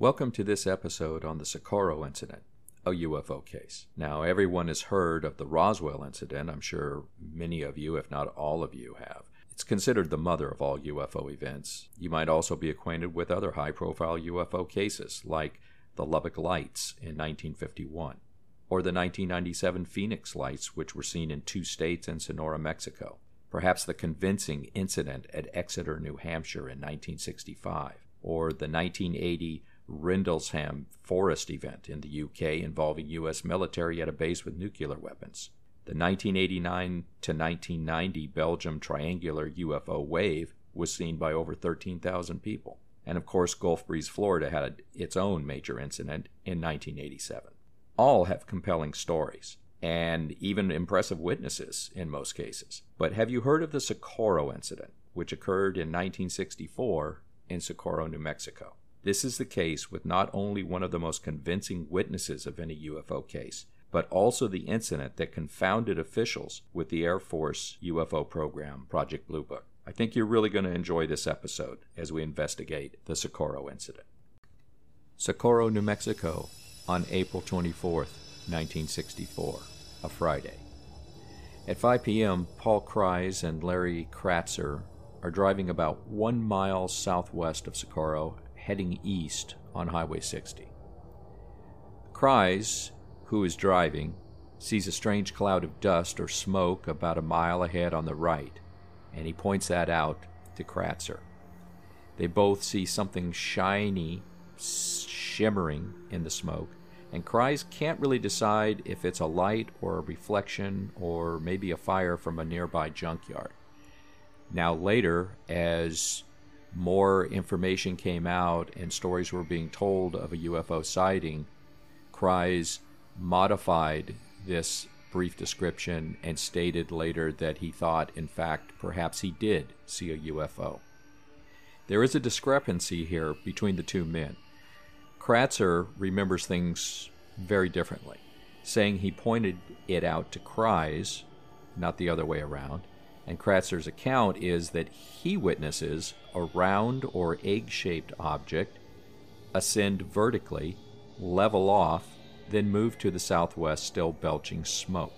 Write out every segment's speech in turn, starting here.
Welcome to this episode on the Socorro incident, a UFO case. Now, everyone has heard of the Roswell incident. I'm sure many of you, if not all of you, have. It's considered the mother of all UFO events. You might also be acquainted with other high profile UFO cases, like the Lubbock Lights in 1951, or the 1997 Phoenix Lights, which were seen in two states and Sonora, Mexico. Perhaps the convincing incident at Exeter, New Hampshire in 1965, or the 1980 Rendlesham Forest event in the UK involving U.S. military at a base with nuclear weapons. The 1989 to 1990 Belgium triangular UFO wave was seen by over 13,000 people. And of course, Gulf Breeze, Florida had its own major incident in 1987. All have compelling stories and even impressive witnesses in most cases. But have you heard of the Socorro incident, which occurred in 1964 in Socorro, New Mexico? This is the case with not only one of the most convincing witnesses of any UFO case, but also the incident that confounded officials with the Air Force UFO program, Project Blue Book. I think you're really going to enjoy this episode as we investigate the Socorro incident. Socorro, New Mexico, on April 24, 1964, a Friday. At 5 p.m., Paul Kreis and Larry Kratzer are driving about one mile southwest of Socorro, heading east on Highway 60. Kreis who is driving, sees a strange cloud of dust or smoke about a mile ahead on the right, and he points that out to Kratzer. They both see something shiny shimmering in the smoke, and Kreis can't really decide if it's a light or a reflection or maybe a fire from a nearby junkyard. Now, later, as more information came out and stories were being told of a UFO sighting, Kreis modified this brief description and stated later that he thought, in fact, perhaps he did see a UFO. There is a discrepancy here between the two men. Kratzer remembers things very differently, saying he pointed it out to Kreis, not the other way around. And Kratzer's account is that he witnesses a round or egg shaped object ascend vertically, level off, then move to the southwest, still belching smoke.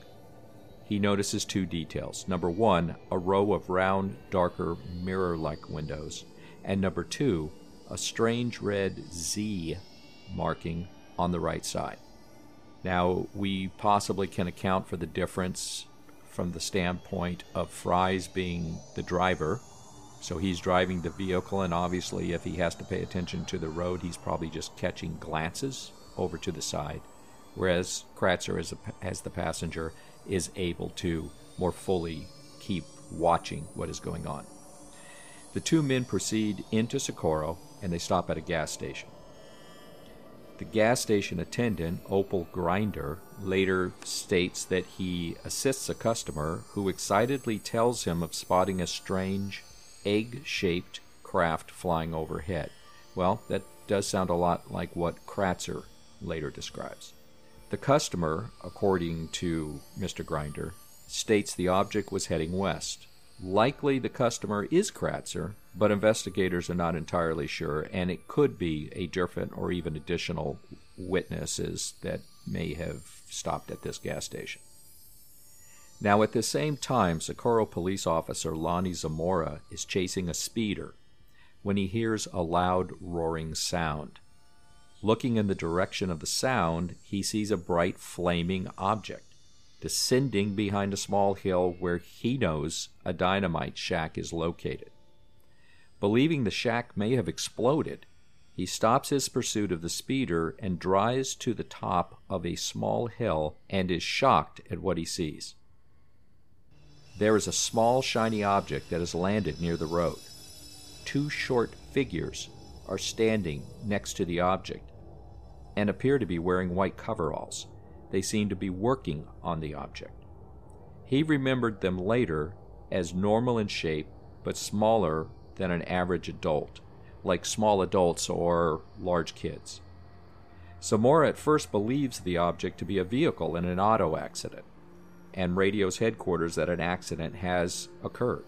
He notices two details. Number one, a row of round, darker, mirror like windows. And number two, a strange red Z marking on the right side. Now, we possibly can account for the difference from the standpoint of Kreis being the driver. So he's driving the vehicle, and obviously, if he has to pay attention to the road, he's probably just catching glances over to the side whereas Kratzer, as, a, as the passenger, is able to more fully keep watching what is going on. The two men proceed into Socorro and they stop at a gas station. The gas station attendant, Opal Grinder, later states that he assists a customer who excitedly tells him of spotting a strange, egg shaped craft flying overhead. Well, that does sound a lot like what Kratzer later describes. The customer, according to Mr. Grinder, states the object was heading west. Likely the customer is Kratzer, but investigators are not entirely sure, and it could be a different or even additional witnesses that may have stopped at this gas station. Now, at the same time, Socorro police officer Lonnie Zamora is chasing a speeder when he hears a loud roaring sound. Looking in the direction of the sound, he sees a bright flaming object descending behind a small hill where he knows a dynamite shack is located. Believing the shack may have exploded, he stops his pursuit of the speeder and drives to the top of a small hill and is shocked at what he sees. There is a small shiny object that has landed near the road. Two short figures are standing next to the object and appear to be wearing white coveralls. They seem to be working on the object. He remembered them later as normal in shape but smaller than an average adult, like small adults or large kids. Zamora at first believes the object to be a vehicle in an auto accident and radios headquarters that an accident has occurred.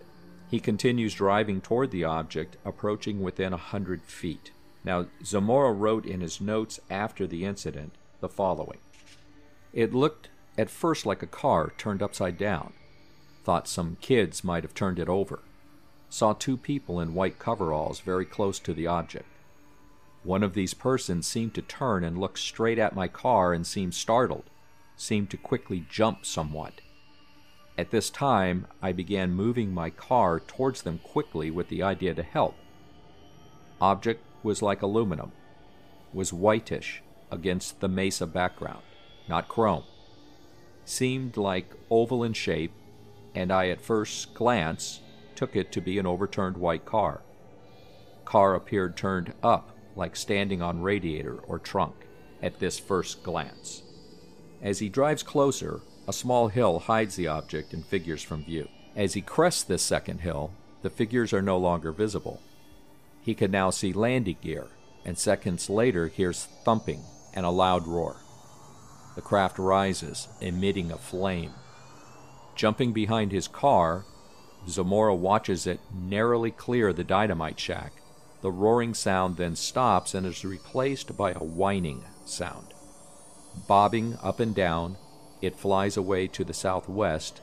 He continues driving toward the object, approaching within a hundred feet. Now, Zamora wrote in his notes after the incident the following It looked at first like a car turned upside down. Thought some kids might have turned it over. Saw two people in white coveralls very close to the object. One of these persons seemed to turn and look straight at my car and seemed startled, seemed to quickly jump somewhat. At this time, I began moving my car towards them quickly with the idea to help. Object was like aluminum, was whitish against the mesa background, not chrome. Seemed like oval in shape, and I at first glance took it to be an overturned white car. Car appeared turned up, like standing on radiator or trunk, at this first glance. As he drives closer, a small hill hides the object and figures from view. As he crests this second hill, the figures are no longer visible. He can now see landing gear, and seconds later hears thumping and a loud roar. The craft rises, emitting a flame. Jumping behind his car, Zamora watches it narrowly clear the dynamite shack. The roaring sound then stops and is replaced by a whining sound. Bobbing up and down, it flies away to the southwest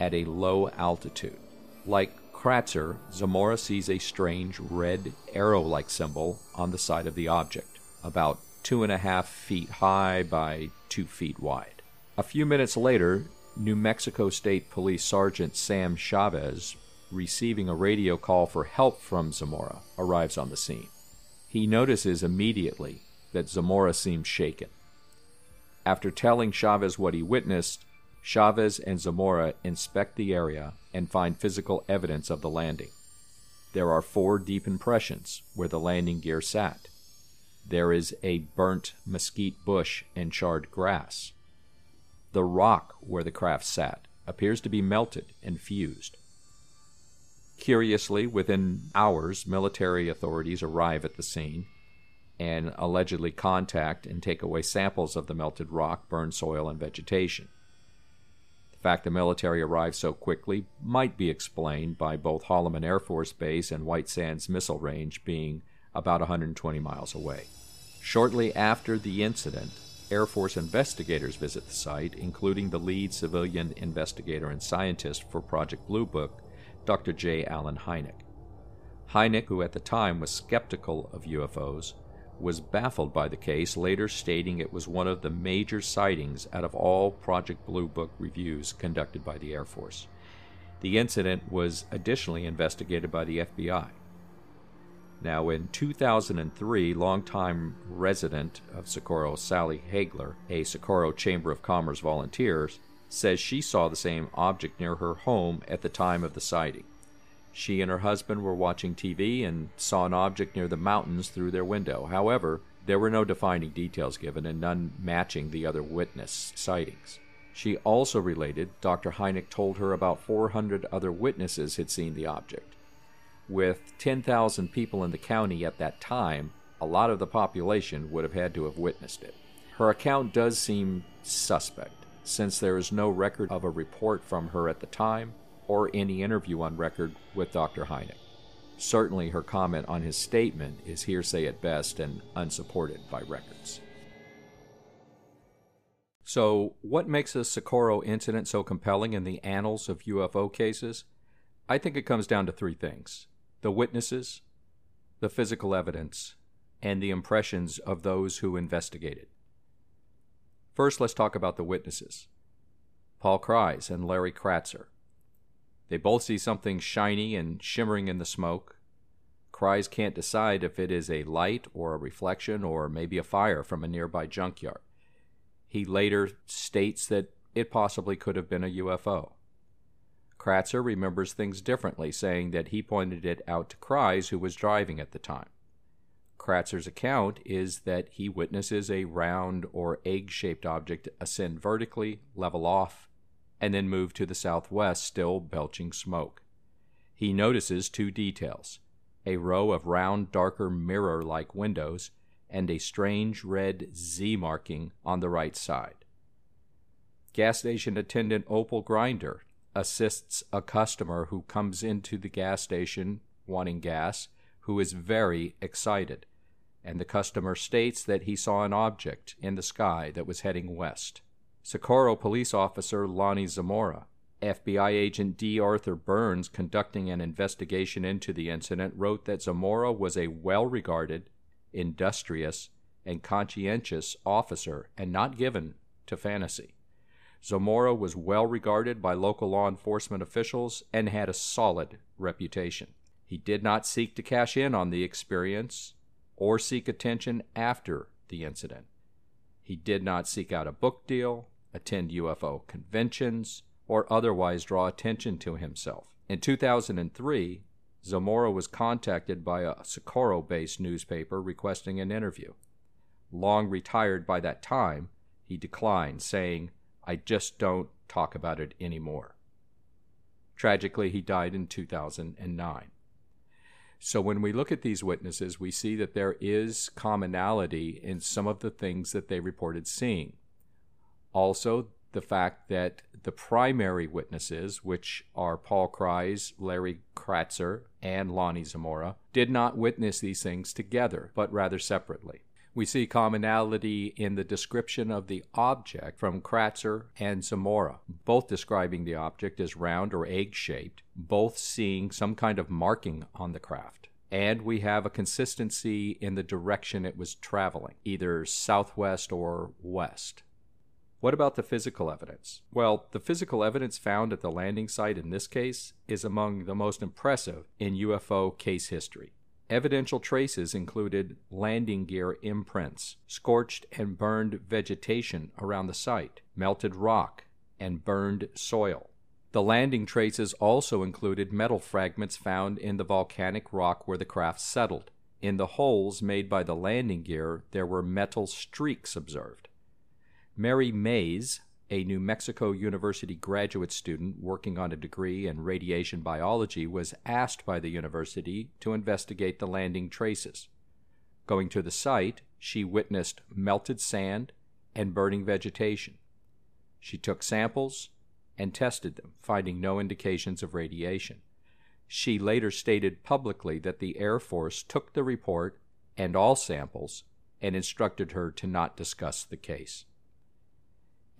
at a low altitude. Like Kratzer, Zamora sees a strange red arrow like symbol on the side of the object, about two and a half feet high by two feet wide. A few minutes later, New Mexico State Police Sergeant Sam Chavez, receiving a radio call for help from Zamora, arrives on the scene. He notices immediately that Zamora seems shaken. After telling Chavez what he witnessed, Chavez and Zamora inspect the area and find physical evidence of the landing. There are four deep impressions where the landing gear sat. There is a burnt mesquite bush and charred grass. The rock where the craft sat appears to be melted and fused. Curiously, within hours, military authorities arrive at the scene and allegedly contact and take away samples of the melted rock, burned soil, and vegetation. The fact the military arrived so quickly might be explained by both Holloman Air Force Base and White Sands Missile Range being about 120 miles away. Shortly after the incident, Air Force investigators visit the site, including the lead civilian investigator and scientist for Project Blue Book, Dr. J. Allen Hynek. Hynek, who at the time was skeptical of UFOs, was baffled by the case, later stating it was one of the major sightings out of all Project Blue Book reviews conducted by the Air Force. The incident was additionally investigated by the FBI. Now, in 2003, longtime resident of Socorro, Sally Hagler, a Socorro Chamber of Commerce volunteer, says she saw the same object near her home at the time of the sighting. She and her husband were watching TV and saw an object near the mountains through their window. However, there were no defining details given and none matching the other witness sightings. She also related Dr. Hynek told her about 400 other witnesses had seen the object. With 10,000 people in the county at that time, a lot of the population would have had to have witnessed it. Her account does seem suspect, since there is no record of a report from her at the time or any interview on record with Dr. Hynek. Certainly, her comment on his statement is hearsay at best and unsupported by records. So, what makes the Socorro incident so compelling in the annals of UFO cases? I think it comes down to three things the witnesses, the physical evidence, and the impressions of those who investigated. First, let's talk about the witnesses Paul Kreis and Larry Kratzer. They both see something shiny and shimmering in the smoke. Kreis can't decide if it is a light or a reflection or maybe a fire from a nearby junkyard. He later states that it possibly could have been a UFO. Kratzer remembers things differently, saying that he pointed it out to Kreis, who was driving at the time. Kratzer's account is that he witnesses a round or egg shaped object ascend vertically, level off, and then move to the southwest, still belching smoke. He notices two details a row of round, darker mirror like windows, and a strange red Z marking on the right side. Gas station attendant Opal Grinder assists a customer who comes into the gas station wanting gas, who is very excited and the customer states that he saw an object in the sky that was heading west. Socorro police officer Lonnie Zamora, FBI agent D. Arthur Burns, conducting an investigation into the incident, wrote that Zamora was a well regarded, industrious, and conscientious officer and not given to fantasy. Zamora was well regarded by local law enforcement officials and had a solid reputation. He did not seek to cash in on the experience or seek attention after the incident. He did not seek out a book deal, attend UFO conventions, or otherwise draw attention to himself. In 2003, Zamora was contacted by a Socorro based newspaper requesting an interview. Long retired by that time, he declined, saying, I just don't talk about it anymore. Tragically, he died in 2009. So when we look at these witnesses, we see that there is commonality in some of the things that they reported seeing. Also, the fact that the primary witnesses, which are Paul Kreis, Larry Kratzer, and Lonnie Zamora, did not witness these things together, but rather separately. We see commonality in the description of the object from Kratzer and Zamora, both describing the object as round or egg shaped, both seeing some kind of marking on the craft. And we have a consistency in the direction it was traveling, either southwest or west. What about the physical evidence? Well, the physical evidence found at the landing site in this case is among the most impressive in UFO case history. Evidential traces included landing gear imprints, scorched and burned vegetation around the site, melted rock, and burned soil. The landing traces also included metal fragments found in the volcanic rock where the craft settled. In the holes made by the landing gear, there were metal streaks observed. Mary Mayes, a New Mexico University graduate student working on a degree in radiation biology, was asked by the university to investigate the landing traces. Going to the site, she witnessed melted sand and burning vegetation. She took samples and tested them, finding no indications of radiation. She later stated publicly that the Air Force took the report and all samples and instructed her to not discuss the case.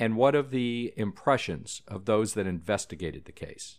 And what of the impressions of those that investigated the case?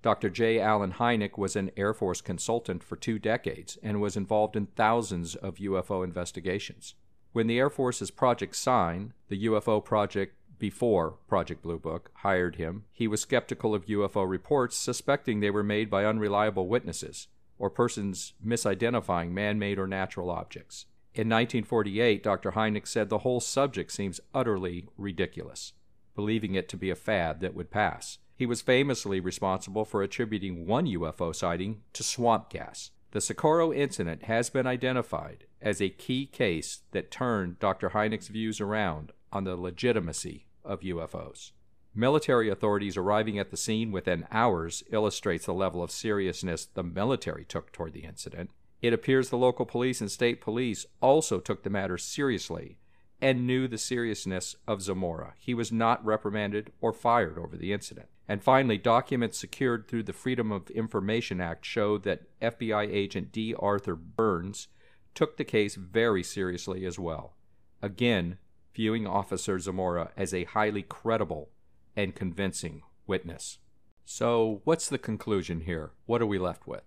Dr. J. Allen Hynek was an Air Force consultant for two decades and was involved in thousands of UFO investigations. When the Air Force's Project Sign, the UFO project before Project Blue Book, hired him, he was skeptical of UFO reports, suspecting they were made by unreliable witnesses or persons misidentifying man made or natural objects. In 1948, Dr. Hynek said the whole subject seems utterly ridiculous, believing it to be a fad that would pass. He was famously responsible for attributing one UFO sighting to swamp gas. The Socorro incident has been identified as a key case that turned Dr. Hynek's views around on the legitimacy of UFOs. Military authorities arriving at the scene within hours illustrates the level of seriousness the military took toward the incident. It appears the local police and state police also took the matter seriously and knew the seriousness of Zamora. He was not reprimanded or fired over the incident. And finally, documents secured through the Freedom of Information Act show that FBI agent D. Arthur Burns took the case very seriously as well, again, viewing Officer Zamora as a highly credible and convincing witness. So, what's the conclusion here? What are we left with?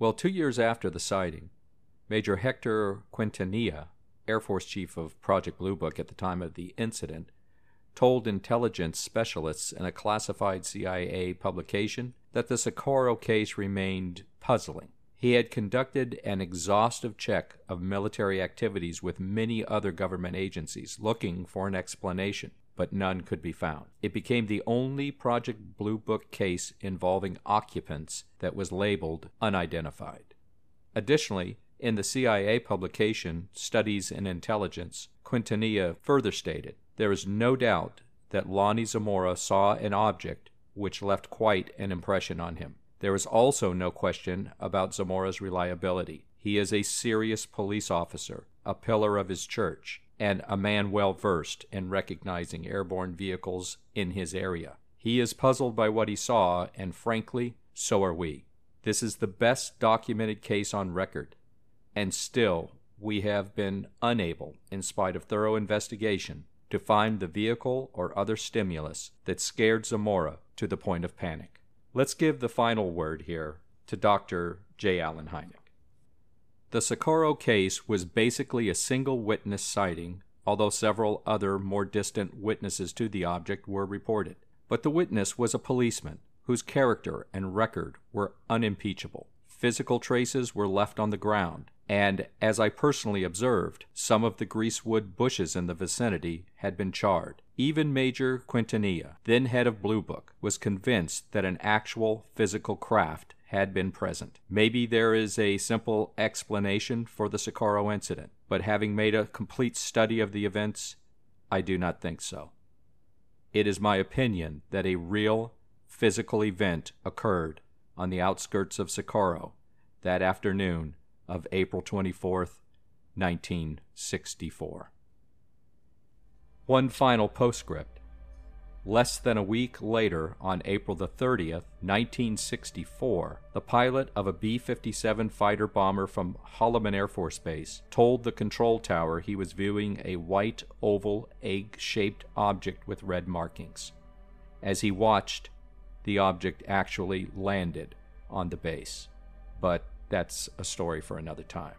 Well, two years after the sighting, Major Hector Quintanilla, Air Force Chief of Project Blue Book at the time of the incident, told intelligence specialists in a classified CIA publication that the Socorro case remained puzzling. He had conducted an exhaustive check of military activities with many other government agencies looking for an explanation, but none could be found. It became the only Project Blue Book case involving occupants that was labeled unidentified. Additionally, in the CIA publication Studies in Intelligence, Quintanilla further stated there is no doubt that Lonnie Zamora saw an object which left quite an impression on him. There is also no question about Zamora's reliability. He is a serious police officer, a pillar of his church, and a man well versed in recognizing airborne vehicles in his area. He is puzzled by what he saw, and frankly, so are we. This is the best documented case on record, and still we have been unable, in spite of thorough investigation, to find the vehicle or other stimulus that scared Zamora to the point of panic. Let's give the final word here to Dr. J. Allen Hynek. The Socorro case was basically a single witness sighting, although several other more distant witnesses to the object were reported. But the witness was a policeman whose character and record were unimpeachable. Physical traces were left on the ground, and, as I personally observed, some of the greasewood bushes in the vicinity had been charred. Even Major Quintanilla, then head of Blue Book, was convinced that an actual physical craft had been present. Maybe there is a simple explanation for the Socorro incident, but having made a complete study of the events, I do not think so. It is my opinion that a real physical event occurred on the outskirts of Socorro that afternoon of April 24th, 1964. One final postscript. Less than a week later, on April the 30th, 1964, the pilot of a B 57 fighter bomber from Holloman Air Force Base told the control tower he was viewing a white, oval, egg shaped object with red markings. As he watched, the object actually landed on the base. But that's a story for another time.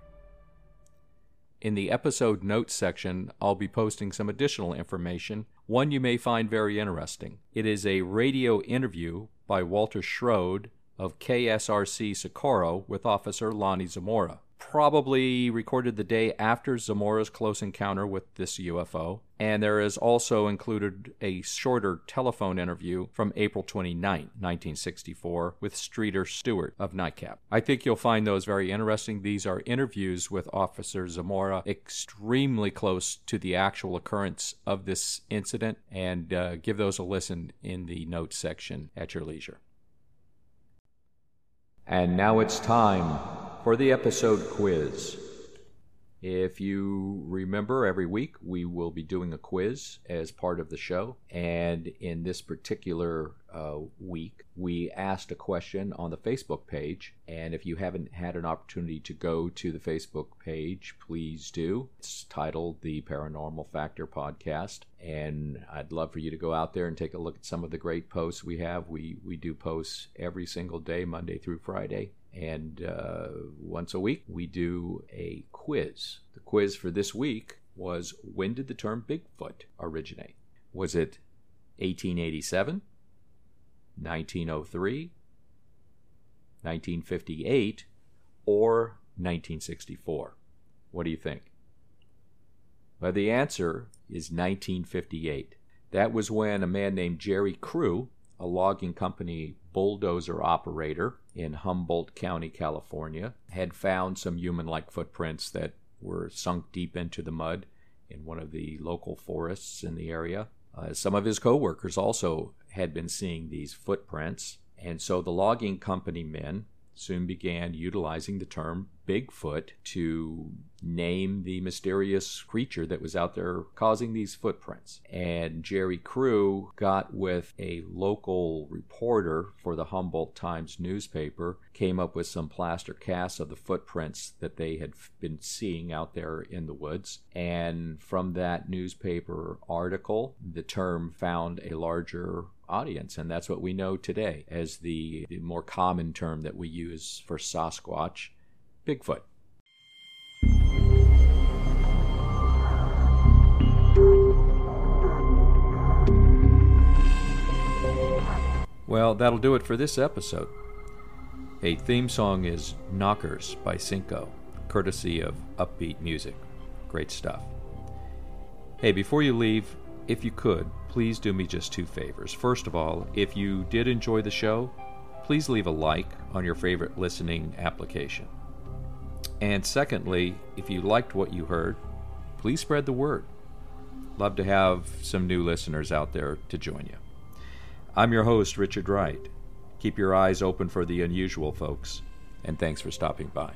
In the episode notes section, I'll be posting some additional information, one you may find very interesting. It is a radio interview by Walter Shrode of KSRC Socorro with Officer Lonnie Zamora probably recorded the day after Zamora's close encounter with this UFO, and there is also included a shorter telephone interview from April 29, 1964, with Streeter Stuart of NICAP. I think you'll find those very interesting. These are interviews with Officer Zamora extremely close to the actual occurrence of this incident, and uh, give those a listen in the notes section at your leisure. And now it's time for the episode quiz. If you remember, every week we will be doing a quiz as part of the show. And in this particular uh, week, we asked a question on the Facebook page. And if you haven't had an opportunity to go to the Facebook page, please do. It's titled The Paranormal Factor Podcast. And I'd love for you to go out there and take a look at some of the great posts we have. We, we do posts every single day, Monday through Friday. And uh, once a week, we do a quiz. The quiz for this week was when did the term Bigfoot originate? Was it 1887, 1903, 1958, or 1964? What do you think? Well, the answer is 1958. That was when a man named Jerry Crew, a logging company bulldozer operator in Humboldt County, California, had found some human like footprints that were sunk deep into the mud in one of the local forests in the area. Uh, some of his coworkers also had been seeing these footprints, and so the logging company men soon began utilizing the term Bigfoot to name the mysterious creature that was out there causing these footprints. And Jerry Crew got with a local reporter for the Humboldt Times newspaper, came up with some plaster casts of the footprints that they had been seeing out there in the woods. And from that newspaper article, the term found a larger audience, and that's what we know today as the, the more common term that we use for Sasquatch Bigfoot. Well, that'll do it for this episode. A theme song is Knockers by Cinco, courtesy of Uppbeat Music. Great stuff. Hey, before you leave, if you could, please do me just two favors. First of all, if you did enjoy the show, please leave a like on your favorite listening application. And secondly, if you liked what you heard, please spread the word. Love to have some new listeners out there to join you. I'm your host, Richard Wright. Keep your eyes open for the unusual, folks, and thanks for stopping by.